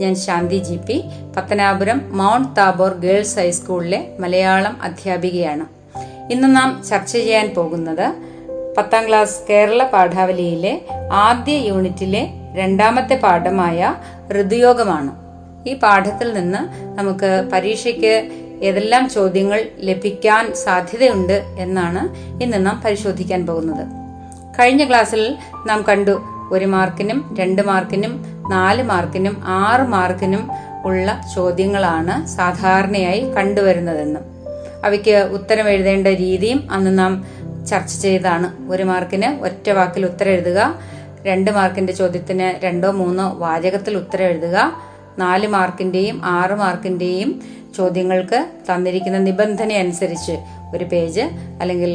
ഞാൻ Shanti G P Pathanapuram Mount Tabor girls ഹൈസ്കൂളിലെ മലയാളം അധ്യാപികയാണ്. ഇന്ന് നാം ചർച്ച ചെയ്യാൻ പോകുന്നത് പത്താം ക്ലാസ് കേരള പാഠാവലിയിലെ ആദ്യ യൂണിറ്റിലെ രണ്ടാമത്തെ പാഠമായ ഋതുയോഗമാണ്. ഈ പാഠത്തിൽ നിന്ന് നമുക്ക് പരീക്ഷയ്ക്ക് ഏതെല്ലാം ചോദ്യങ്ങൾ ലഭിക്കാൻ സാധ്യതയുണ്ട് എന്നാണ് ഇന്ന് നാം പരിശോധിക്കാൻ പോകുന്നത്. കഴിഞ്ഞ ക്ലാസ്സിൽ നാം കണ്ടു ഒരു മാർക്കിനും രണ്ട് മാർക്കിനും നാല് മാർക്കിനും ആറ് മാർക്കിനും ഉള്ള ചോദ്യങ്ങളാണ് സാധാരണയായി കണ്ടുവരുന്നതെന്ന്. അവയ്ക്ക് ഉത്തരം എഴുതേണ്ട രീതിയും അന്ന് നാം ചർച്ച ചെയ്താണ് ഒരു മാർക്കിന് ഒറ്റ വാക്കിൽ ഉത്തരം എഴുതുക രണ്ട് മാർക്കിന്റെ ചോദ്യത്തിന് രണ്ടോ മൂന്നോ വാചകത്തിൽ ഉത്തരം എഴുതുക നാല് മാർക്കിന്റെയും ആറ് മാർക്കിന്റെയും ചോദ്യങ്ങൾക്ക് തന്നിരിക്കുന്ന നിബന്ധന അനുസരിച്ച് ഒരു പേജ് അല്ലെങ്കിൽ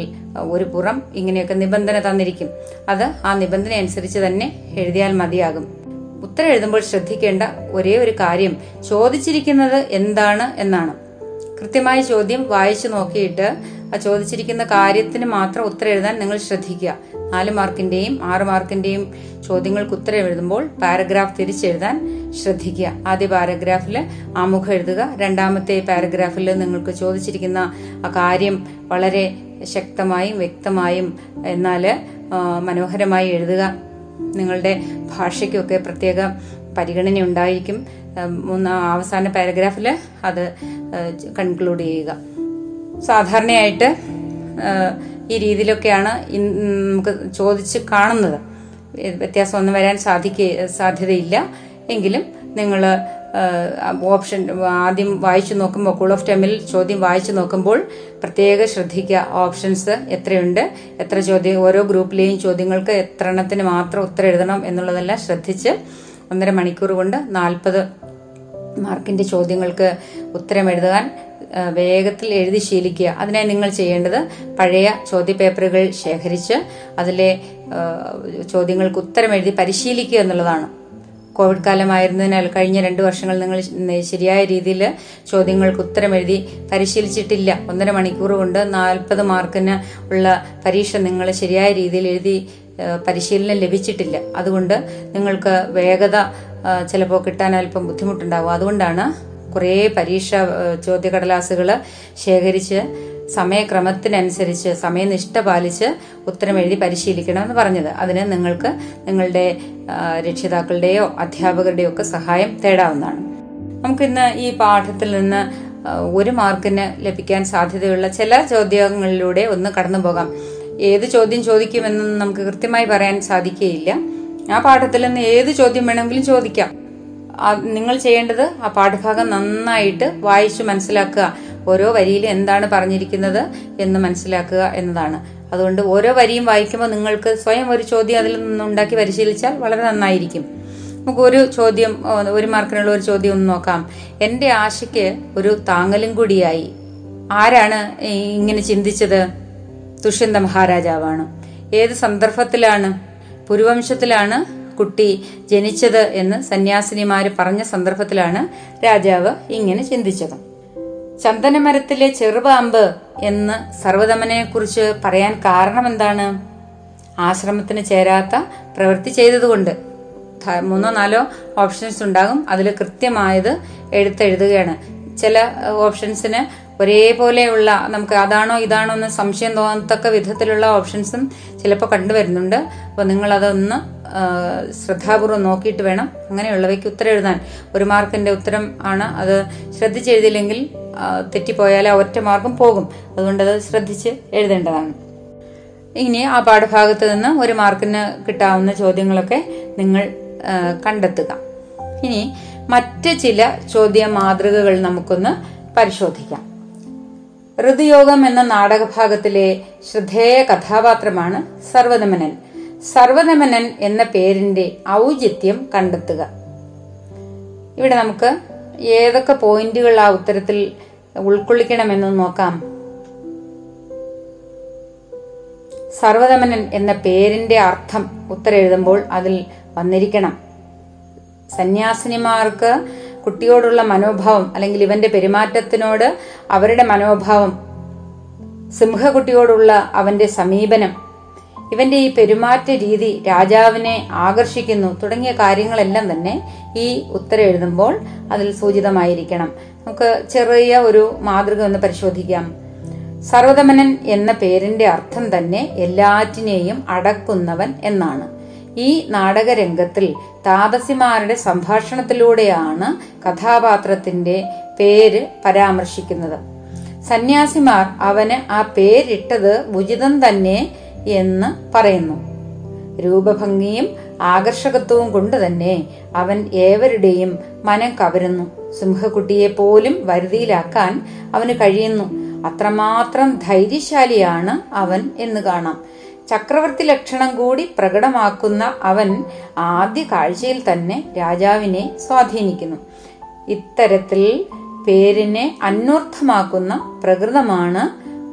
ഒരു പുറം ഇങ്ങനെയൊക്കെ നിബന്ധന തന്നിരിക്കും. അത് ആ നിബന്ധന അനുസരിച്ച് തന്നെ എഴുതിയാൽ മതിയാകും. ഉത്തരം എഴുതുമ്പോൾ ശ്രദ്ധിക്കേണ്ട ഒരേ ഒരു കാര്യം ചോദിച്ചിരിക്കുന്നത് എന്താണ് എന്നാണ്. കൃത്യമായ ചോദ്യം വായിച്ചു നോക്കിയിട്ട് ആ ചോദിച്ചിരിക്കുന്ന കാര്യത്തിന് മാത്രം ഉത്തരം എഴുതാൻ നിങ്ങൾ ശ്രദ്ധിക്കുക. നാല് മാർക്കിന്റെയും ആറ് മാർക്കിന്റെയും ചോദ്യങ്ങൾക്ക് ഉത്തരം എഴുതുമ്പോൾ പാരഗ്രാഫ് തിരിച്ചെഴുതാൻ ശ്രദ്ധിക്കുക. ആദ്യ പാരഗ്രാഫിൽ ആമുഖം എഴുതുക. രണ്ടാമത്തെ പാരഗ്രാഫിൽ നിങ്ങൾക്ക് ചോദിച്ചിരിക്കുന്ന ആ കാര്യം വളരെ ശക്തമായും വ്യക്തമായും എന്നാൽ മനോഹരമായി എഴുതുക. നിങ്ങളുടെ ഭാഷയ്ക്കൊക്കെ പ്രത്യേക പരിഗണന ഉണ്ടായിരിക്കും. മൂന്ന് അവസാന പാരഗ്രാഫിൽ അത് കൺക്ലൂഡ് ചെയ്യുക. സാധാരണയായിട്ട് ഈ രീതിയിലൊക്കെയാണ് നമുക്ക് ചോദിച്ച് കാണുന്നത്. വ്യത്യാസം ഒന്നും വരാൻ സാധിക്ക സാധ്യതയില്ല. എങ്കിലും നിങ്ങൾ ഓപ്ഷൻ ആദ്യം വായിച്ചു നോക്കുമ്പോൾ കൂൾ ഓഫ് ടൈമിൽ ചോദ്യം വായിച്ചു നോക്കുമ്പോൾ പ്രത്യേക ശ്രദ്ധിക്കുക. ഓപ്ഷൻസ് എത്രയുണ്ട്? എത്ര ചോദ്യം ഓരോ ഗ്രൂപ്പിലെയും ചോദ്യങ്ങൾക്ക് എത്ര എണ്ണത്തിന് മാത്രം ഉത്തരം എഴുതണം എന്നുള്ളതെല്ലാം ശ്രദ്ധിച്ച് ഒന്നര മണിക്കൂർ കൊണ്ട് നാൽപ്പത് മാർക്കിന്റെ ചോദ്യങ്ങൾക്ക് ഉത്തരം എഴുതാൻ വേഗത്തിൽ എഴുതി ശീലിക്കുക. അതിനായി നിങ്ങൾ ചെയ്യേണ്ടത് പഴയ ചോദ്യപേപ്പറുകൾ ശേഖരിച്ച് അതിലെ ചോദ്യങ്ങൾക്ക് ഉത്തരം എഴുതി പരിശീലിക്കുക എന്നുള്ളതാണ്. കോവിഡ് കാലമായിരുന്നതിനാൽ കഴിഞ്ഞ രണ്ട് വർഷങ്ങൾ നിങ്ങൾ ശരിയായ രീതിയിൽ ചോദ്യങ്ങൾക്ക് ഉത്തരം എഴുതി പരിശീലിച്ചിട്ടില്ല. ഒന്നര മണിക്കൂർ കൊണ്ട് നാൽപ്പത് മാർക്കിന് ഉള്ള പരീക്ഷ നിങ്ങൾ ശരിയായ രീതിയിൽ എഴുതി പരിശീലനം ലഭിച്ചിട്ടില്ല. അതുകൊണ്ട് നിങ്ങൾക്ക് വേഗത ചിലപ്പോൾ കിട്ടാൻ അല്പം ബുദ്ധിമുട്ടുണ്ടാകും. അതുകൊണ്ടാണ് കുറേ പരീക്ഷ ചോദ്യകടലാസുകൾ ശേഖരിച്ച് സമയക്രമത്തിനനുസരിച്ച് സമയനിഷ്ഠ പാലിച്ച് ഉത്തരം എഴുതി പരിശീലിക്കണമെന്ന് പറഞ്ഞത്. അതിന് നിങ്ങൾക്ക് നിങ്ങളുടെ രക്ഷിതാക്കളുടെയോ അധ്യാപകരുടെയോ ഒക്കെ സഹായം തേടാവുന്നതാണ്. നമുക്കിന്ന് ഈ പാഠത്തിൽ നിന്ന് ഒരു മാർക്കിന് ലഭിക്കാൻ സാധ്യതയുള്ള ചില ചോദ്യങ്ങളിലൂടെ ഒന്ന് കടന്നു പോകാം. ഏത് ചോദ്യം ചോദിക്കുമെന്ന് നമുക്ക് കൃത്യമായി പറയാൻ സാധിക്കുകയില്ല. ആ പാഠത്തിൽ നിന്ന് ഏത് ചോദ്യം വേണമെങ്കിലും ചോദിക്കാം. നിങ്ങൾ ചെയ്യേണ്ടത് ആ പാഠഭാഗം നന്നായിട്ട് വായിച്ചു മനസ്സിലാക്കുക. ഓരോ വരിയിലും എന്താണ് പറഞ്ഞിരിക്കുന്നത് എന്ന് മനസ്സിലാക്കുക എന്നതാണ്. അതുകൊണ്ട് ഓരോ വരിയും വായിക്കുമ്പോൾ നിങ്ങൾക്ക് സ്വയം ഒരു ചോദ്യം അതിൽ നിന്നുണ്ടാക്കി പരിശീലിച്ചാൽ വളരെ നന്നായിരിക്കും. നമുക്ക് ഒരു ചോദ്യം ഒരു മാർക്കിനുള്ള ഒരു ചോദ്യം ഒന്ന് നോക്കാം. എന്റെ ആശയ്ക്ക് ഒരു താങ്ങലും കൂടിയായി. ആരാണ് ഇങ്ങനെ ചിന്തിച്ചത്? ദുഷ്യന്ത മഹാരാജാവാണ്. ഏത് സന്ദർഭത്തിലാണ്? പുരുവംശത്തിലാണ്? കുട്ടി ജനിച്ചത് എന്ന് സന്യാസിനിമാര് പറഞ്ഞ സന്ദർഭത്തിലാണ് രാജാവ് ഇങ്ങനെ ചിന്തിച്ചത്. ചന്ദനമരത്തിലെ ചെറുപാമ്പ് എന്ന് സർവദമനെക്കുറിച്ച് പറയാൻ കാരണം എന്താണ് ആശ്രമത്തിന് ചേരാത്ത പ്രവൃത്തി ചെയ്തതുകൊണ്ട്. മൂന്നോ നാലോ ഓപ്ഷൻസ് ഉണ്ടാകും. അതിൽ കൃത്യമായത് എടുത്തെഴുതുകയാണ്. ചില ഓപ്ഷൻസിന് ഒരേപോലെയുള്ള നമുക്ക് അതാണോ ഇതാണോ എന്ന് സംശയം തോന്നത്തക്ക വിധത്തിലുള്ള ഓപ്ഷൻസും ചിലപ്പോൾ കണ്ടുവരുന്നുണ്ട്. അപ്പോൾ നിങ്ങൾ അതൊന്ന് ശ്രദ്ധാപൂർവം നോക്കിയിട്ട് വേണം അങ്ങനെയുള്ളവയ്ക്ക് ഉത്തരം എഴുതാൻ. ഒരു മാർക്കിന്റെ ഉത്തരം ആണ്. അത് ശ്രദ്ധിച്ചെഴുതിയില്ലെങ്കിൽ തെറ്റിപ്പോയാൽ ആ ഒറ്റ മാർക്കും പോകും. അതുകൊണ്ട് അത് ശ്രദ്ധിച്ച് എഴുതേണ്ടതാണ്. ഇനി ആ പാഠഭാഗത്ത് നിന്ന് ഒരു മാർക്കിന് കിട്ടാവുന്ന ചോദ്യങ്ങളൊക്കെ നിങ്ങൾ കണ്ടെത്തുക. ഇനി മറ്റ് ചില ചോദ്യ മാതൃകകൾ നമുക്കൊന്ന് പരിശോധിക്കാം. ഋതുയോഗം എന്ന നാടകഭാഗത്തിലെ ശ്രദ്ധേയ കഥാപാത്രമാണ് സർവദമനൻ സർവദമനൻ എന്ന പേരിന്റെ ഔചിത്യം കണ്ടെത്തുക. ഇവിടെ നമുക്ക് ഏതൊക്കെ പോയിന്റുകൾ ആ ഉത്തരത്തിൽ ഉൾക്കൊള്ളിക്കണമെന്ന് നോക്കാം. സർവദമനൻ എന്ന പേരിന്റെ അർത്ഥം ഉത്തരം എഴുതുമ്പോൾ അതിൽ വന്നിരിക്കണം. സന്യാസിനിമാർക്ക് കുട്ടിയോടുള്ള മനോഭാവം അല്ലെങ്കിൽ ഇവന്റെ പെരുമാറ്റത്തിനോട് അവരുടെ മനോഭാവം സിംഹകുട്ടിയോടുള്ള അവന്റെ സമീപനം ഇവന്റെ ഈ പെരുമാറ്റ രീതി രാജാവിനെ ആകർഷിക്കുന്നു തുടങ്ങിയ കാര്യങ്ങളെല്ലാം തന്നെ ഈ ഉത്തരം എഴുതുമ്പോൾ അതിൽ സൂചിതമായിരിക്കണം. നമുക്ക് ചെറിയ ഒരു മാതൃക ഒന്ന് പരിശോധിക്കാം. സർവതമനൻ എന്ന പേരിന്റെ അർത്ഥം തന്നെ എല്ലാറ്റിനെയും അടക്കുന്നവൻ എന്നാണ്. ഈ നാടകരംഗത്തിൽ താതസിമാരുടെ സംഭാഷണത്തിലൂടെയാണ് കഥാപാത്രത്തിന്റെ പേര് പരാമർശിക്കുന്നത്. സന്യാസിമാർ അവന് ആ പേരിട്ടത് ഉചിതം തന്നെ എന്ന് പറയുന്നു. രൂപഭംഗിയും ആകർഷകത്വവും കൊണ്ട് തന്നെ അവൻ ഏവരുടെയും മനം കവരുന്നു. സിംഹക്കുട്ടിയെ പോലും വരുതിയിലാക്കാൻ അവന് കഴിയുന്നു. അത്രമാത്രം ധൈര്യശാലിയാണ് അവൻ എന്ന് കാണാം. ചക്രവർത്തി ലക്ഷണം കൂടി പ്രകടമാക്കുന്ന അവൻ ആദ്യ കാഴ്ചയിൽ തന്നെ രാജാവിനെ സ്വാധീനിക്കുന്നു. ഇത്തരത്തിൽ പേരിനെ അന്വർത്ഥമാക്കുന്ന പ്രകൃതമാണ്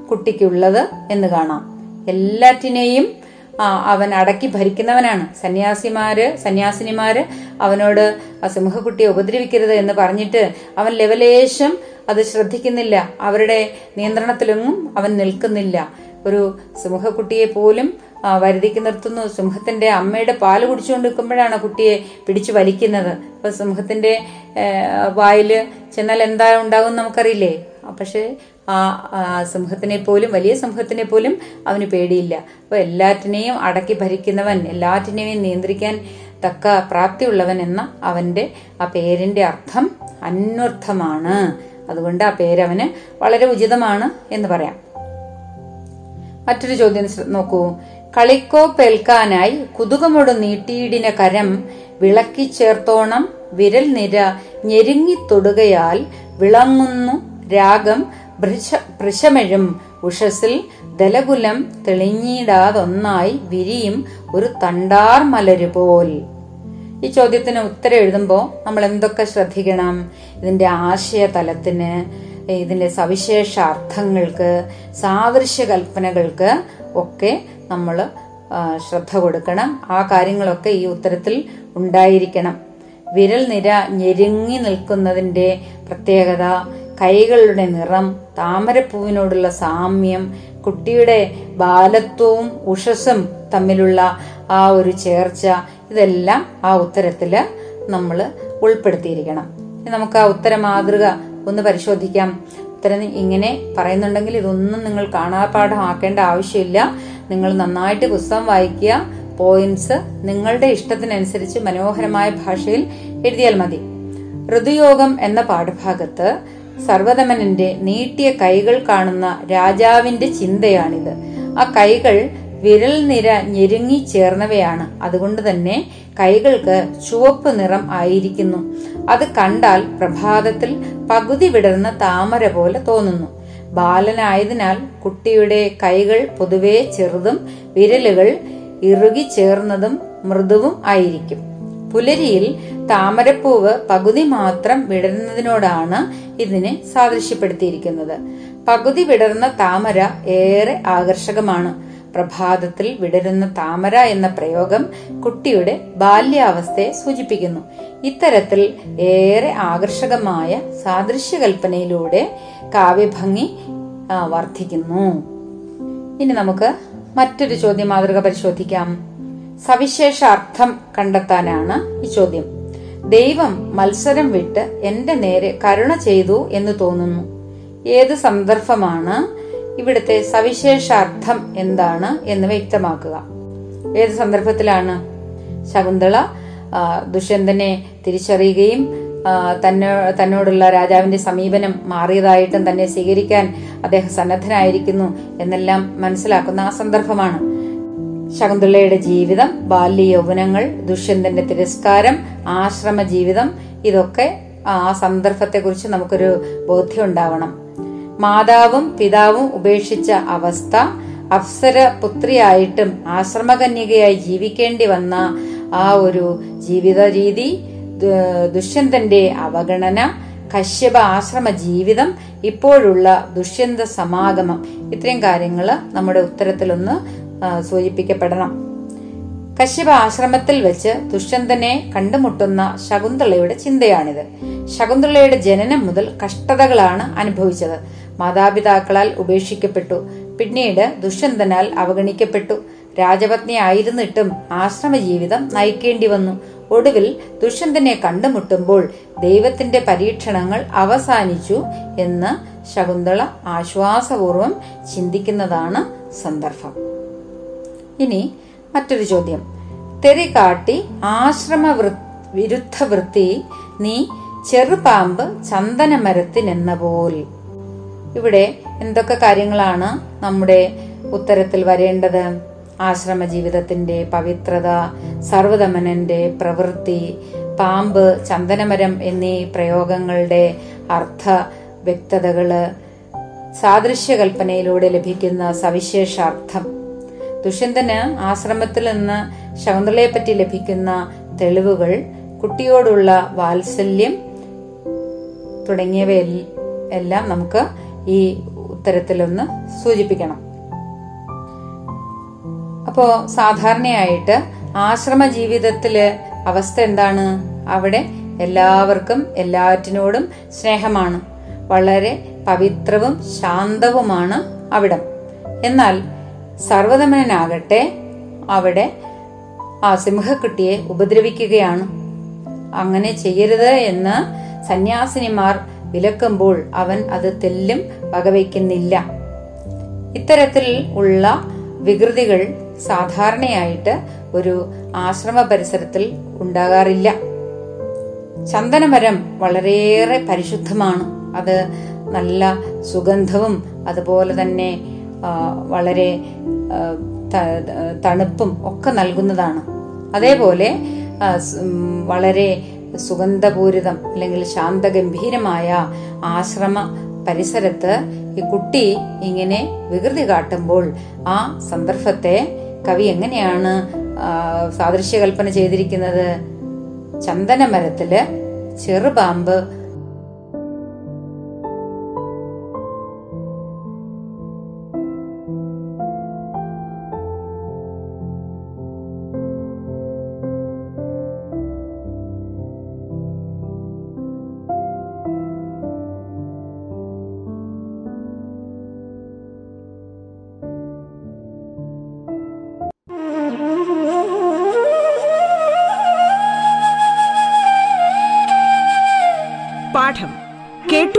കുട്ടിക്കുള്ളത് എന്ന് കാണാം. എല്ലാറ്റിനെയും അവൻ അടക്കി ഭരിക്കുന്നവനാണ്. സന്യാസിമാര് സന്യാസിനിമാര് അവനോട് ആ സിംഹക്കുട്ടിയെ ഉപദ്രവിക്കരുത് എന്ന് പറഞ്ഞിട്ട് അവൻ ലെവലേശം അത് ശ്രദ്ധിക്കുന്നില്ല. അവരുടെ നിയന്ത്രണത്തിലൊന്നും അവൻ നിൽക്കുന്നില്ല. ഒരു സിംഹക്കുട്ടിയെ പോലും വരുതിക്ക് നിർത്തുന്നു. സിംഹത്തിന്റെ അമ്മയുടെ പാൽ കുടിച്ചുകൊണ്ട് നിൽക്കുമ്പോഴാണ് കുട്ടിയെ പിടിച്ചു വലിക്കുന്നത്. അപ്പൊ സിംഹത്തിന്റെ വായിൽ ചെന്നാൽ എന്താ ഉണ്ടാകും നമുക്കറിയില്ലേ? പക്ഷെ ആ സിംഹത്തിനെ പോലും വലിയ സിംഹത്തിനെ പോലും അവന് പേടിയില്ല. അപ്പൊ എല്ലാറ്റിനെയും അടക്കി ഭരിക്കുന്നവൻ എല്ലാറ്റിനെയും നിയന്ത്രിക്കാൻ തക്ക പ്രാപ്തിയുള്ളവൻ എന്ന അവന്റെ ആ പേരിന്റെ അർത്ഥം അന്വർത്ഥമാണ്. അതുകൊണ്ട് ആ പേരവന് വളരെ ഉചിതമാണ് എന്ന് പറയാം. മറ്റൊരു ചോദ്യം നോക്കൂ. കളിക്കോ പേൽക്കാനായി കുതുകമൊടു നീട്ടിയിടിന കരം വിളക്കി ചേർത്തോണം വിരൽ നിര ഞെരുങ്ങിത്തൊടുകയാൽ വിളങ്ങുന്നു രാഗം ഭൃശമെഴും. ഉഷസിൽ ദലകുലം തെളിഞ്ഞിടാതൊന്നായി വിരിയും ഒരു തണ്ടാർ മലര് പോൽ. ഈ ചോദ്യത്തിന് ഉത്തരം എഴുതുമ്പോൾ നമ്മൾ എന്തൊക്കെ ശ്രദ്ധിക്കണം? ഇതിന്റെ ആശയ തലത്തിന് ഇതിന്റെ സവിശേഷ അർത്ഥങ്ങൾക്ക് സാദൃശ്യ കൽപ്പനകൾക്ക് ഒക്കെ നമ്മൾ ശ്രദ്ധ കൊടുക്കണം. ആ കാര്യങ്ങളൊക്കെ ഈ ഉത്തരത്തിൽ ഉണ്ടായിരിക്കണം. വിരൽ നിര ഞെരുങ്ങി നിൽക്കുന്നതിന്റെ പ്രത്യേകത കൈകളുടെ നിറം താമരപ്പൂവിനോടുള്ള സാമ്യം കുട്ടിയുടെ ബാലത്വവും ഉഷസ്സും തമ്മിലുള്ള ആ ഒരു ചേർച്ച ഇതെല്ലാം ആ ഉത്തരത്തിൽ നമ്മൾ ഉൾപ്പെടുത്തിയിരിക്കണം. നമുക്ക് ആ ഉത്തര മാതൃക ഒന്ന് പരിശോധിക്കാം. ഉത്തരം ഇങ്ങനെ പറയുന്നുണ്ടെങ്കിൽ ഇതൊന്നും നിങ്ങൾ കാണാപാഠമാക്കേണ്ട ആവശ്യമില്ല. നിങ്ങൾ നന്നായിട്ട് പുസ്തകം വായിക്കുക. പോയിന്റ്സ് നിങ്ങളുടെ ഇഷ്ടത്തിനനുസരിച്ച് മനോഹരമായ ഭാഷയിൽ എഴുതിയാൽ മതി. ഋതുയോഗം എന്ന പാഠഭാഗത്ത് സർവതമനന്റെ നീട്ടിയ കൈകൾ കാണുന്ന രാജാവിന്റെ ചിന്തയാണിത്. ആ കൈകൾ വിരൽ നിര ഞെരുങ്ങി ചേർന്നവയാണ്. അതുകൊണ്ട് തന്നെ കൈകൾക്ക് ചുവപ്പ് നിറം ആയിരിക്കുന്നു. അത് കണ്ടാൽ പ്രഭാതത്തിൽ പകുതി വിടർന്ന താമര പോലെ തോന്നുന്നു. ബാലനായതിനാൽ കുട്ടിയുടെ കൈകൾ പൊതുവെ ചെറുതും വിരലുകൾ ഇറുകി ചേർന്നതും മൃദുവും ആയിരിക്കും. പുലരിയിൽ താമരപ്പൂവ് പകുതി മാത്രം വിടരുന്നതിനോടാണ് ഇതിനെ സാദൃശ്യപ്പെടുത്തിയിരിക്കുന്നത്. പകുതി വിടർന്ന താമര ഏറെ ആകർഷകമാണ്. പ്രഭാതത്തിൽ വിടരുന്ന താമര എന്ന പ്രയോഗം കുട്ടിയുടെ ബാല്യാവസ്ഥയെ സൂചിപ്പിക്കുന്നു. ഇത്തരത്തിൽ ഏറെ ആകർഷകമായ സാദൃശ്യകൽപ്പനയിലൂടെ കാവ്യഭംഗി വർദ്ധിക്കുന്നു. ഇനി നമുക്ക് മറ്റൊരു ചോദ്യ മാതൃക പരിശോധിക്കാം. സവിശേഷ അർത്ഥം കണ്ടെത്താനാണ് ഈ ചോദ്യം. ദൈവം മത്സരം വിട്ട് എന്റെ നേരെ കരുണ ചെയ്തു എന്ന് തോന്നുന്നു. ഏത് സന്ദർഭമാണ് ഇവിടുത്തെ സവിശേഷാർത്ഥം എന്താണ് എന്ന് വ്യക്തമാക്കുക. ഏത് സന്ദർഭത്തിലാണ് ശകുന്തള ദുഷ്യന്തനെ തിരിച്ചറിയുകയും തന്നെ തന്നോടുള്ള രാജാവിന്റെ സമീപനം മാറിയതായിട്ടും തന്നെ സ്വീകരിക്കാൻ അദ്ദേഹം സന്നദ്ധനായിരിക്കുന്നു എന്നെല്ലാം മനസ്സിലാക്കുന്ന ആ സന്ദർഭമാണ്. ശകുന്തളയുടെ ജീവിതം ബാല്യ യൗവനങ്ങൾ ദുഷ്യന്തന്റെ തിരസ്കാരം ആശ്രമ ജീവിതം ഇതൊക്കെ ആ സന്ദർഭത്തെക്കുറിച്ച് നമുക്കൊരു ബോധ്യം ഉണ്ടാവണം. മാതാവും പിതാവും ഉപേക്ഷിച്ച അവസ്ഥ അപ്സര പുത്രിയായിട്ടും ആശ്രമകന്യകയായി ജീവിക്കേണ്ടി വന്ന ആ ഒരു ജീവിത രീതി ദുഷ്യന്തന്റെ അവഗണന കശ്യപ ആശ്രമ ജീവിതം ഇപ്പോഴുള്ള ദുഷ്യന്ത സമാഗമം. ഇത്രയും കാര്യങ്ങൾ നമ്മുടെ ഉത്തരത്തിലൊന്ന് സൂചിപ്പിക്കപ്പെടണം. കശ്യപ ആശ്രമത്തിൽ വെച്ച് ദുഷ്യന്തനെ കണ്ടുമുട്ടുന്ന ശകുന്തളയുടെ ചിന്തയാണിത്. ശകുന്തളയുടെ ജനനം മുതൽ കഷ്ടതകളാണ് അനുഭവിച്ചത്. മാതാപിതാക്കളാൽ ഉപേക്ഷിക്കപ്പെട്ടു. പിന്നീട് ദുഷ്യന്തനാൽ അവഗണിക്കപ്പെട്ടു. രാജപത്നി ആയിരുന്നിട്ടും ആശ്രമ ജീവിതം നയിക്കേണ്ടി വന്നു ഒടുവിൽ ദുഷ്യന്തനെ കണ്ടുമുട്ടുമ്പോൾ ദൈവത്തിന്റെ പരീക്ഷണങ്ങൾ അവസാനിച്ചു എന്ന് ശകുന്തള ആശ്വാസപൂർവം ചിന്തിക്കുന്നതാണ് സന്ദർഭം. ഇനി മറ്റൊരു ചോദ്യം. തെറി കാട്ടി ആശ്രമ വിരുദ്ധ വൃത്തി നീ ചെറുപാമ്പ് ചന്ദനമരത്തിനെന്ന പോൽ ഇവിടെ എന്തൊക്കെ കാര്യങ്ങളാണ് നമ്മുടെ ഉത്തരത്തിൽ വരേണ്ടത്? ആശ്രമ ജീവിതത്തിന്റെ പവിത്രത സർവദമനന്റെ പ്രവൃത്തി പാമ്പ് ചന്ദനമരം എന്നീ പ്രയോഗങ്ങളുടെ അർത്ഥ വ്യക്തതകൾ സാദൃശ്യകൽപ്പനയിലൂടെ ലഭിക്കുന്ന സവിശേഷാർത്ഥം. ദുഷ്യന്തന് ആശ്രമത്തിൽ നിന്ന് ശകുന്തളയെ പറ്റി ലഭിക്കുന്ന തെളിവുകൾ കുട്ടിയോടുള്ള വാത്സല്യം തുടങ്ങിയവയെല്ലാം നമുക്ക് ഈ ഉത്തരത്തിലൊന്ന് സൂചിപ്പിക്കണം. അപ്പോ സാധാരണയായിട്ട് ആശ്രമ ജീവിതത്തിലെ അവസ്ഥ എന്താണ്? അവിടെ എല്ലാവർക്കും എല്ലാറ്റിനോടും സ്നേഹമാണ്. വളരെ പവിത്രവും ശാന്തവുമാണ് അവിടം. എന്നാൽ സർവതമനാകട്ടെ അവിടെ ആ സിംഹക്കുട്ടിയെ ഉപദ്രവിക്കുകയാണ്. അങ്ങനെ ചെയ്യരുത് എന്ന് സന്യാസിനിമാർ വിലക്കുമ്പോൾ അവൻ അത് തെല്ലും വകവയ്ക്കുന്നില്ല. ഇത്തരത്തിൽ ഉള്ള വികൃതികൾ സാധാരണയായിട്ട് ഒരു ആശ്രമ പരിസരത്തിൽ ഉണ്ടാകാറില്ല. ചന്ദനമരം വളരെയേറെ പരിശുദ്ധമാണ്. അത് നല്ല സുഗന്ധവും അതുപോലെ തന്നെ വളരെ തണുപ്പും ഒക്കെ നൽകുന്നതാണ്. അതേപോലെ വളരെ സുഗന്ധപൂരിതം അല്ലെങ്കിൽ ശാന്തഗംഭീരമായ ആശ്രമ പരിസരത്ത് ഈ കുട്ടി ഇങ്ങനെ വികൃതി കാട്ടുമ്പോൾ ആ സന്ദർഭത്തെ കവി എങ്ങനെയാണ് സാദൃശ്യകൽപ്പന ചെയ്തിരിക്കുന്നത്? ചന്ദനമരത്തിൽ ചെറുപാമ്പ്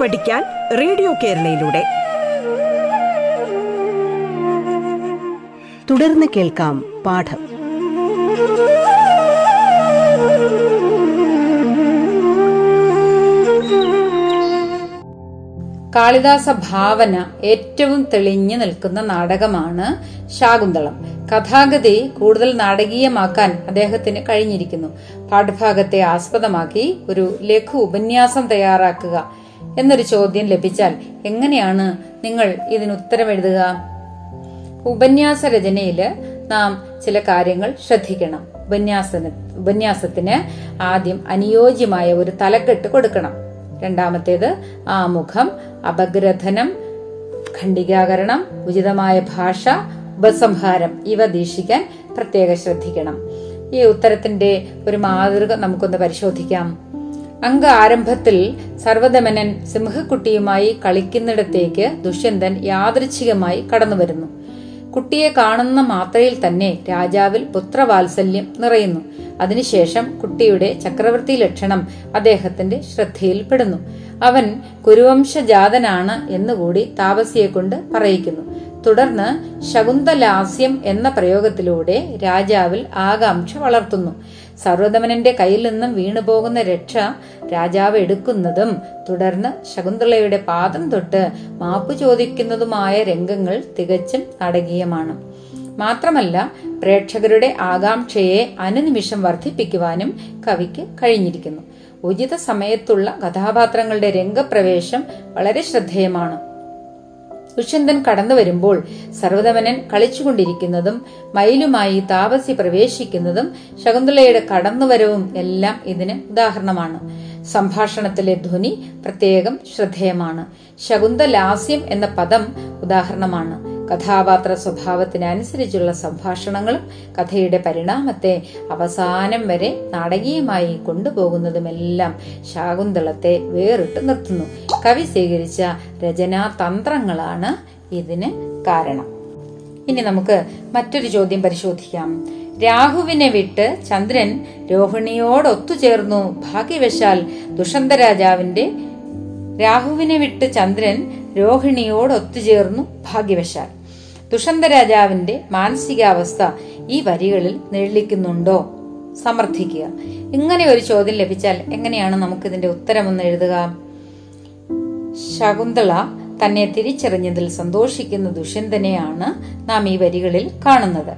പഠിക്കാൻ റേഡിയോ കേരളയിലൂടെ. തുടർന്ന് കേൾക്കാം പാഠം. കാളിദാസ ഭാവന ഏറ്റവും തെളിഞ്ഞു നിൽക്കുന്ന നാടകമാണ് ശാകുന്തളം. കഥാഗതി കൂടുതൽ നാടകീയമാക്കാൻ അദ്ദേഹത്തിന് കഴിഞ്ഞിരിക്കുന്നു. പാഠഭാഗത്തെ ആസ്പദമാക്കി ഒരു ലഘു ഉപന്യാസം തയ്യാറാക്കുക. എന്നൊരു ചോദ്യം ലഭിച്ചാൽ എങ്ങനെയാണ് നിങ്ങൾ ഇതിന് ഉത്തരം എഴുതുക ഉപന്യാസ രചനയിൽ നാം ചില കാര്യങ്ങൾ ശ്രദ്ധിക്കണം. ഉപന്യാസന ഉപന്യാസത്തിന് ആദ്യം അനുയോജ്യമായ ഒരു തലക്കെട്ട് കൊടുക്കണം. രണ്ടാമത്തേത് ആമുഖം അപഗ്രഥനം ഖണ്ഡികാകരണം ഉചിതമായ ഭാഷ ഉപസംഹാരം ഇവ ദീക്ഷിക്കാൻ പ്രത്യേകം ശ്രദ്ധിക്കണം. ഈ ഉത്തരത്തിന്റെ ഒരു മാതൃക നമുക്കൊന്ന് പരിശോധിക്കാം. അംഗ ആരംഭത്തിൽ സർവദമനൻ സിംഹക്കുട്ടിയുമായി കളിക്കുന്നിടത്തേക്ക് ദുഷ്യന്തൻ യാദൃച്ഛികമായി കടന്നുവരുന്നു. കുട്ടിയെ കാണുന്ന മാത്രയിൽ തന്നെ രാജാവിൽ പുത്രവാത്സല്യം നിറയുന്നു. അതിനുശേഷം കുട്ടിയുടെ ചക്രവർത്തി ലക്ഷണം അദ്ദേഹത്തിന്റെ ശ്രദ്ധയിൽപ്പെടുന്നു. അവൻ കുരുവംശജാതനാണ് എന്നുകൂടി താപസിയെ കൊണ്ട് പറയിക്കുന്നു. തുടർന്ന് ശകുന്തലാസ്യം എന്ന പ്രയോഗത്തിലൂടെ രാജാവിൽ ആകാംക്ഷ വളർത്തുന്നു. സർവദമനന്റെ കയ്യിൽ നിന്നും വീണുപോകുന്ന രക്ഷ രാജാവ് എടുക്കുന്നതും തുടർന്ന് ശകുന്തളയുടെ പാദം തൊട്ട് മാപ്പ് ചോദിക്കുന്നതുമായ രംഗങ്ങൾ തികച്ചും നാടകീയമാണ്. മാത്രമല്ല പ്രേക്ഷകരുടെ ആകാംക്ഷയെ അനുനിമിഷം വർദ്ധിപ്പിക്കുവാനും കവിക്ക് കഴിഞ്ഞിരിക്കുന്നു. ഉചിത സമയത്തുള്ള കഥാപാത്രങ്ങളുടെ രംഗപ്രവേശം വളരെ ശ്രദ്ധേയമാണ്. ദുഷ്യന്തൻ കടന്നു വരുമ്പോൾ സർവതമനൻ കളിച്ചുകൊണ്ടിരിക്കുന്നതും മയിലുമായി താപസി പ്രവേശിക്കുന്നതും ശകുന്തളയുടെ കടന്നുവരവും എല്ലാം ഇതിന് ഉദാഹരണമാണ്. സംഭാഷണത്തിലെ ധ്വനി പ്രത്യേകം ശ്രദ്ധേയമാണ്. ശകുന്തലാസ്യം എന്ന പദം ഉദാഹരണമാണ്. കഥാപാത്ര സ്വഭാവത്തിനനുസരിച്ചുള്ള സംഭാഷണങ്ങളും കഥയുടെ പരിണാമത്തെ അവസാനം വരെ നാടകീയമായി കൊണ്ടുപോകുന്നതുമെല്ലാം ശാകുന്തളത്തെ വേറിട്ട് നിർത്തുന്നു. കവി സ്വീകരിച്ച രചനാ തന്ത്രങ്ങളാണ് ഇതിന് കാരണം. ഇനി നമുക്ക് മറ്റൊരു ചോദ്യം പരിശോധിക്കാം. രാഹുവിനെ വിട്ട് ചന്ദ്രൻ രോഹിണിയോടൊത്തുചേർന്നു. ഭാഗ്യവശാൽ ദുഷന്ത രാജാവിന്റെ രാഹുവിനെ വിട്ട് ചന്ദ്രൻ രോഹിണിയോടൊത്തുചേർന്നു. ഭാഗ്യവശാൽ. ദുഷന്ത രാജാവിന്റെ മാനസികാവസ്ഥ ഈ വരികളിൽ നിഴലിക്കുന്നുണ്ടോ? സമർത്ഥിക്കുക. ഇങ്ങനെ ഒരു ചോദ്യം ലഭിച്ചാൽ എങ്ങനെയാണ് നമുക്കിതിന്റെ ഉത്തരമൊന്ന് എഴുതുക? ശകുന്തള തന്നെ തിരിച്ചറിഞ്ഞതിൽ സന്തോഷിക്കുന്ന ദുഷ്യന്തനെയാണ് നാം ഈ വരികളിൽ കാണുന്നത്.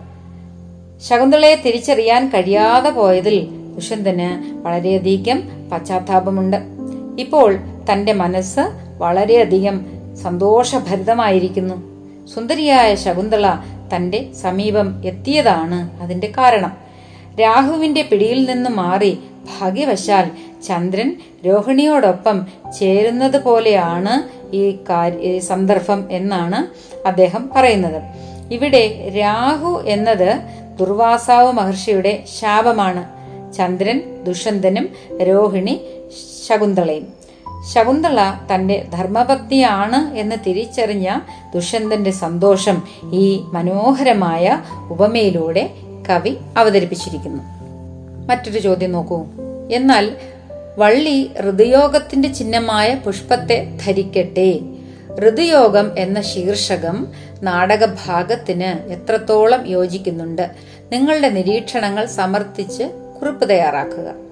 ശകുന്തളയെ തിരിച്ചറിയാൻ കഴിയാതെ പോയതിൽ ദുഷ്യന്തന് വളരെയധികം പശ്ചാത്താപമുണ്ട്. ഇപ്പോൾ തന്റെ മനസ്സ് വളരെയധികം സന്തോഷഭരിതമായിരിക്കുന്നു. സുന്ദരിയായ ശകുന്തള തന്റെ സമീപം എത്തിയതാണ് അതിന്റെ കാരണം. രാഹുവിന്റെ പിടിയിൽ നിന്ന് മാറി ഭാഗ്യവശാൽ ചന്ദ്രൻ രോഹിണിയോടൊപ്പം ചേരുന്നത് പോലെയാണ് ഈ സന്ദർഭം എന്നാണ് അദ്ദേഹം പറയുന്നത്. ഇവിടെ രാഹു എന്നത് ദുർവാസാവ് മഹർഷിയുടെ ശാപമാണ്. ചന്ദ്രൻ ദുഷന്തനും രോഹിണി ശകുന്തളയും. ശകുന്തള തന്റെ ധർമ്മഭക്തിയാണ് എന്ന് തിരിച്ചറിഞ്ഞ ദുഷ്യന്തന്റെ സന്തോഷം ഈ മനോഹരമായ ഉപമയിലൂടെ കവി അവതരിപ്പിച്ചിരിക്കുന്നു. മറ്റൊരു ചോദ്യം നോക്കൂ. എന്നാൽ വള്ളി ഹൃദയോഗത്തിന്റെ ചിഹ്നമായ പുഷ്പത്തെ ധരിക്കട്ടെ. ഹൃദയോഗം എന്ന ശീർഷകം നാടകഭാഗത്തിന് എത്രത്തോളം യോജിക്കുന്നുണ്ട്? നിങ്ങളുടെ നിരീക്ഷണങ്ങൾ സമർത്ഥിച്ച് കുറിപ്പ് തയ്യാറാക്കുക.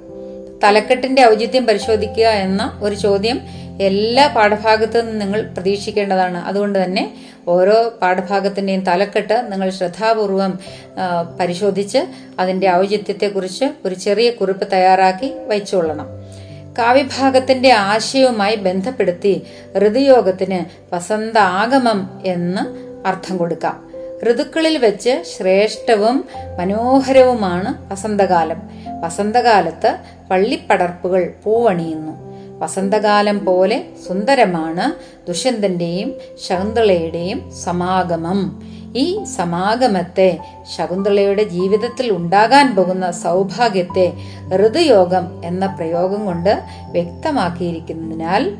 തലക്കെട്ടിന്റെ ഔചിത്യം പരിശോധിക്കുക എന്ന ഒരു ചോദ്യം എല്ലാ പാഠഭാഗത്തു നിന്നും നിങ്ങൾ പ്രതീക്ഷിക്കേണ്ടതാണ്. അതുകൊണ്ട് തന്നെ ഓരോ പാഠഭാഗത്തിന്റെയും തലക്കെട്ട് നിങ്ങൾ ശ്രദ്ധാപൂർവം പരിശോധിച്ച് അതിന്റെ ഔചിത്യത്തെക്കുറിച്ച് ഒരു ചെറിയ കുറിപ്പ് തയ്യാറാക്കി വഹിച്ചുകൊള്ളണം കാവ്യഭാഗത്തിന്റെ ആശയവുമായി ബന്ധപ്പെടുത്തി ഋതുയോഗത്തിന് വസന്താഗമം എന്ന് അർത്ഥം കൊടുക്കാം. ഋതുക്കളിൽ വെച്ച് ശ്രേഷ്ഠവും മനോഹരവുമാണ് വസന്തകാലം. വസന്തകാലത്ത് പള്ളിപ്പടർപ്പുകൾ പൂവണിയുന്നു. വസന്തകാലം പോലെ സുന്ദരമാണ് ദുഷ്യന്തന്റെയും ശകുന്തളയുടെയും സമാഗമം. ഈ സമാഗമത്തെ ശകുന്തളയുടെ ജീവിതത്തിൽ ഉണ്ടാകാൻ പോകുന്ന സൗഭാഗ്യത്തെ ഋതുയോഗം എന്ന പ്രയോഗം കൊണ്ട് വ്യക്തമാക്കിയിരിക്കുന്നതിനാൽ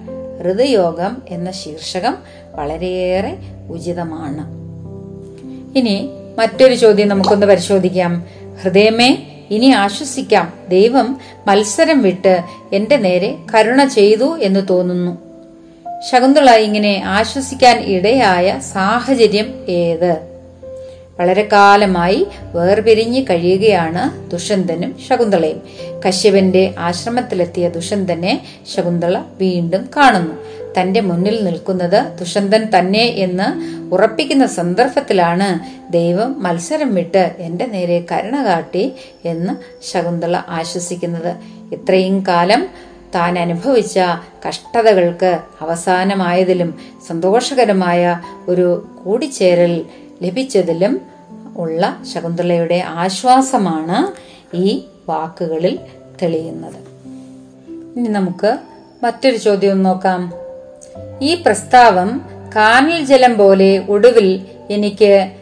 ഋതുയോഗം എന്ന ശീർഷകം വളരെയേറെ ഉചിതമാണ്. ഇനി മറ്റൊരു ചോദ്യം നമുക്കൊന്ന് പരിശോധിക്കാം. ഹൃദയമേ ഇനി ആശ്വസിക്കാം. ദൈവം മത്സരം വിട്ട് എന്റെ നേരെ കരുണ ചെയ്തു എന്ന് തോന്നുന്നു. ശകുന്തള ഇങ്ങനെ ആശ്വസിക്കാൻ ഇടയായ സാഹചര്യം ഏത്? വളരെ കാലമായി വേർപിരിഞ്ഞ് കഴിയുകയാണ് ദുഷ്യന്തനും ശകുന്തളയും. കശ്യപന്റെ ആശ്രമത്തിലെത്തിയ ദുഷ്യന്തനെ ശകുന്തള വീണ്ടും കാണുന്നു. തന്റെ മുന്നിൽ നിൽക്കുന്നത് ദുഷ്യന്തൻ തന്നെ എന്ന് ഉറപ്പിക്കുന്ന സന്ദർഭത്തിലാണ് ദൈവം മത്സരം വിട്ട് എന്റെ നേരെ കരുണ കാട്ടി എന്ന് ശകുന്തള ആശ്വസിക്കുന്നത്. ഇത്രയും കാലം താൻ അനുഭവിച്ച കഷ്ടതകൾക്ക് അവസാനമായതിലും സന്തോഷകരമായ ഒരു കൂടിച്ചേരൽ ലഭിച്ചതിലും ഉള്ള ശകുന്തളയുടെ ആശ്വാസമാണ് ഈ വാക്കുകളിൽ തെളിയുന്നത്. ഇനി നമുക്ക് മറ്റൊരു ചോദ്യം നോക്കാം. ഈ പ്രസ്താവം കാനൽ ജലം പോലെ ഒടുവിൽ എനിക്ക്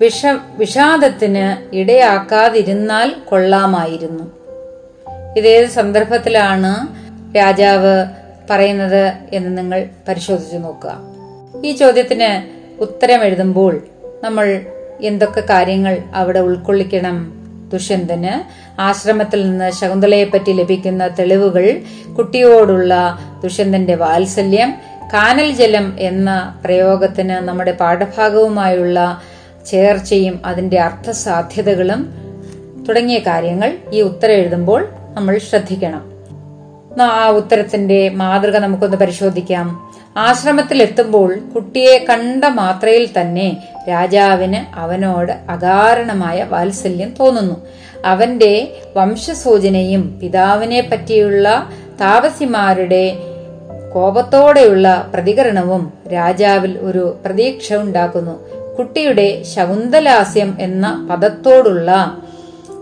വിഷ വിഷാദത്തിന് ഇടയാക്കാതിരുന്നാൽ കൊള്ളാമായിരുന്നു. ഇതേത് സന്ദർഭത്തിലാണ് രാജാവ് പറയുന്നത് എന്ന് നിങ്ങൾ പരിശോധിച്ചു നോക്കുക. ഈ ചോദ്യത്തിന് ഉത്തരം എഴുതുമ്പോൾ നമ്മൾ എന്തൊക്കെ കാര്യങ്ങൾ അവിടെ ഉൾക്കൊള്ളിക്കണം? ദുഷ്യന്തന് ആശ്രമത്തിൽ നിന്ന് ശകുന്തളയെ പറ്റി ലഭിക്കുന്ന തെളിവുകൾ കുട്ടിയോടുള്ള ദുഷ്യന്തന്റെ വാത്സല്യം കാനൽ ജലം എന്ന പ്രയോഗത്തിന് നമ്മുടെ പാഠഭാഗവുമായുള്ള ചേർച്ചയും അതിന്റെ അർത്ഥസാധ്യതകളും തുടങ്ങിയ കാര്യങ്ങൾ ഈ ഉത്തരം എഴുതുമ്പോൾ നമ്മൾ ശ്രദ്ധിക്കണം. ആ ഉത്തരത്തിന്റെ മാതൃക നമുക്കൊന്ന് പരിശോധിക്കാം. ആശ്രമത്തിൽ എത്തുമ്പോൾ കുട്ടിയെ കണ്ട മാത്രയിൽ തന്നെ രാജാവിന് അവനോട് അകാരണമായ വാത്സല്യം തോന്നുന്നു. അവന്റെ വംശസൂചനയും പിതാവിനെ പറ്റിയുള്ള താപസിമാരുടെ കോപത്തോടെയുള്ള പ്രതികരണവും രാജാവിൽ ഒരു പ്രതീക്ഷ ഉണ്ടാക്കുന്നു കുട്ടിയുടെ ശകുന്തലാസ്യം എന്ന പദത്തോടുള്ള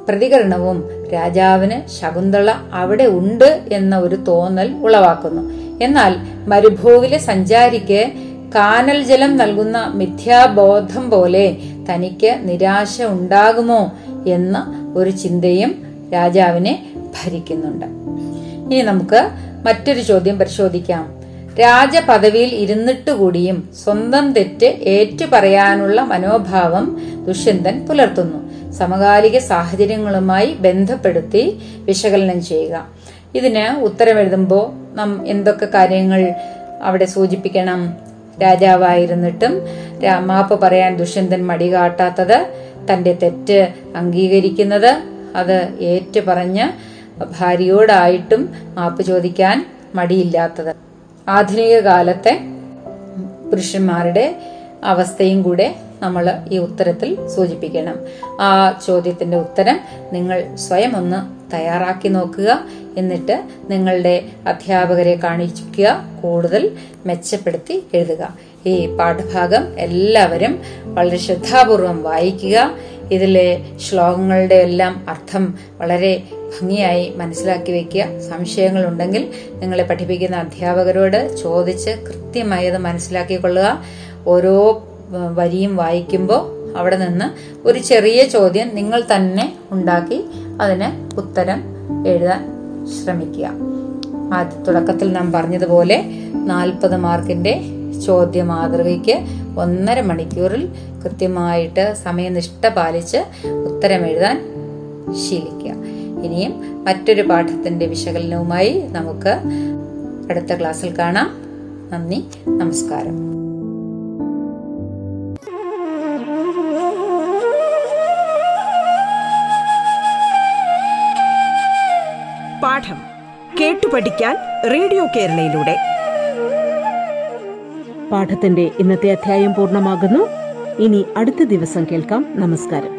പ്രതികരണവും രാജാവിന് ശകുന്തള അവിടെ ഉണ്ട് എന്ന ഒരു തോന്നൽ ഉളവാക്കുന്നു. എന്നാൽ മരുഭൂവിലെ സഞ്ചാരിക്ക് കാനൽ ജലം നൽകുന്ന മിഥ്യാബോധം പോലെ തനിക്ക് നിരാശ ഉണ്ടാകുമോ എന്ന ഒരു ചിന്തയും രാജാവിനെ ഭരിക്കുന്നുണ്ട്. ഇനി നമുക്ക് മറ്റൊരു ചോദ്യം പരിശോധിക്കാം. രാജപദവിയിൽ ഇരുന്നിട്ട് കൂടിയും സ്വന്തം തെറ്റ് ഏറ്റുപറയാനുള്ള മനോഭാവം ദുഷ്യന്തൻ പുലർത്തുന്നു. സമകാലിക സാഹചര്യങ്ങളുമായി ബന്ധപ്പെടുത്തി വിശകലനം ചെയ്യുക. ഇതിന് ഉത്തരം എഴുതുമ്പോൾ നാം എന്തൊക്കെ കാര്യങ്ങൾ അവിടെ സൂചിപ്പിക്കണം? രാജാവായിരുന്നിട്ടും മാപ്പ് പറയാൻ ദുഷ്യന്തൻ മടി കാട്ടാത്തത് തന്റെ തെറ്റ് അംഗീകരിക്കുന്നത് അത് ഏറ്റുപറഞ്ഞ് ഭാര്യയോടായിട്ടും മാപ്പ് ചോദിക്കാൻ മടിയില്ലാത്തത്. ആധുനിക കാലത്തെ പുരുഷന്മാരുടെ അവസ്ഥയും കൂടെ നമ്മൾ ഈ ഉത്തരത്തിൽ സൂചിപ്പിക്കണം. ആ ചോദ്യത്തിന്റെ ഉത്തരം നിങ്ങൾ സ്വയം ഒന്ന് തയ്യാറാക്കി നോക്കുക. എന്നിട്ട് നിങ്ങളുടെ അധ്യാപകരെ കാണിക്കുക. കൂടുതൽ മെച്ചപ്പെടുത്തി എഴുതുക. ഈ പാഠഭാഗം എല്ലാവരും വളരെ ശ്രദ്ധാപൂർവം വായിക്കുക. ഇതിലെ ശ്ലോകങ്ങളുടെ എല്ലാം അർത്ഥം വളരെ ഭംഗിയായി മനസ്സിലാക്കി വെക്കുക. സംശയങ്ങളുണ്ടെങ്കിൽ നിങ്ങളെ പഠിപ്പിക്കുന്ന അധ്യാപകരോട് ചോദിച്ച് കൃത്യമായി അത് മനസ്സിലാക്കിക്കൊള്ളുക. ഓരോ വരിയും വായിക്കുമ്പോൾ അവിടെ നിന്ന് ഒരു ചെറിയ ചോദ്യം നിങ്ങൾ തന്നെ ഉണ്ടാക്കി അതിന് ഉത്തരം എഴുതാൻ ശ്രമിക്കുക. ആദ്യ തുടക്കത്തിൽ നാം പറഞ്ഞതുപോലെ നാൽപ്പത് മാർക്കിന്റെ ചോദ്യ മാതൃകയ്ക്ക് ഒന്നര മണിക്കൂറിൽ കൃത്യമായിട്ട് സമയനിഷ്ഠ പാലിച്ച് ഉത്തരം എഴുതാൻ ശീലിക്കുക. ഇനിയും മറ്റൊരു പാഠത്തിന്റെ വിശകലനവുമായി നമുക്ക് അടുത്ത ക്ലാസ്സിൽ കാണാം. നന്ദി നമസ്കാരം. പാഠം കേട്ടു പഠിക്കാൻ റേഡിയോ കേരളയിലൂടെ. പാഠത്തിന്റെ ഇന്നത്തെ അധ്യായം പൂർണമാകുന്നു. ഇനി അടുത്ത ദിവസം കേൾക്കാം. നമസ്കാരം.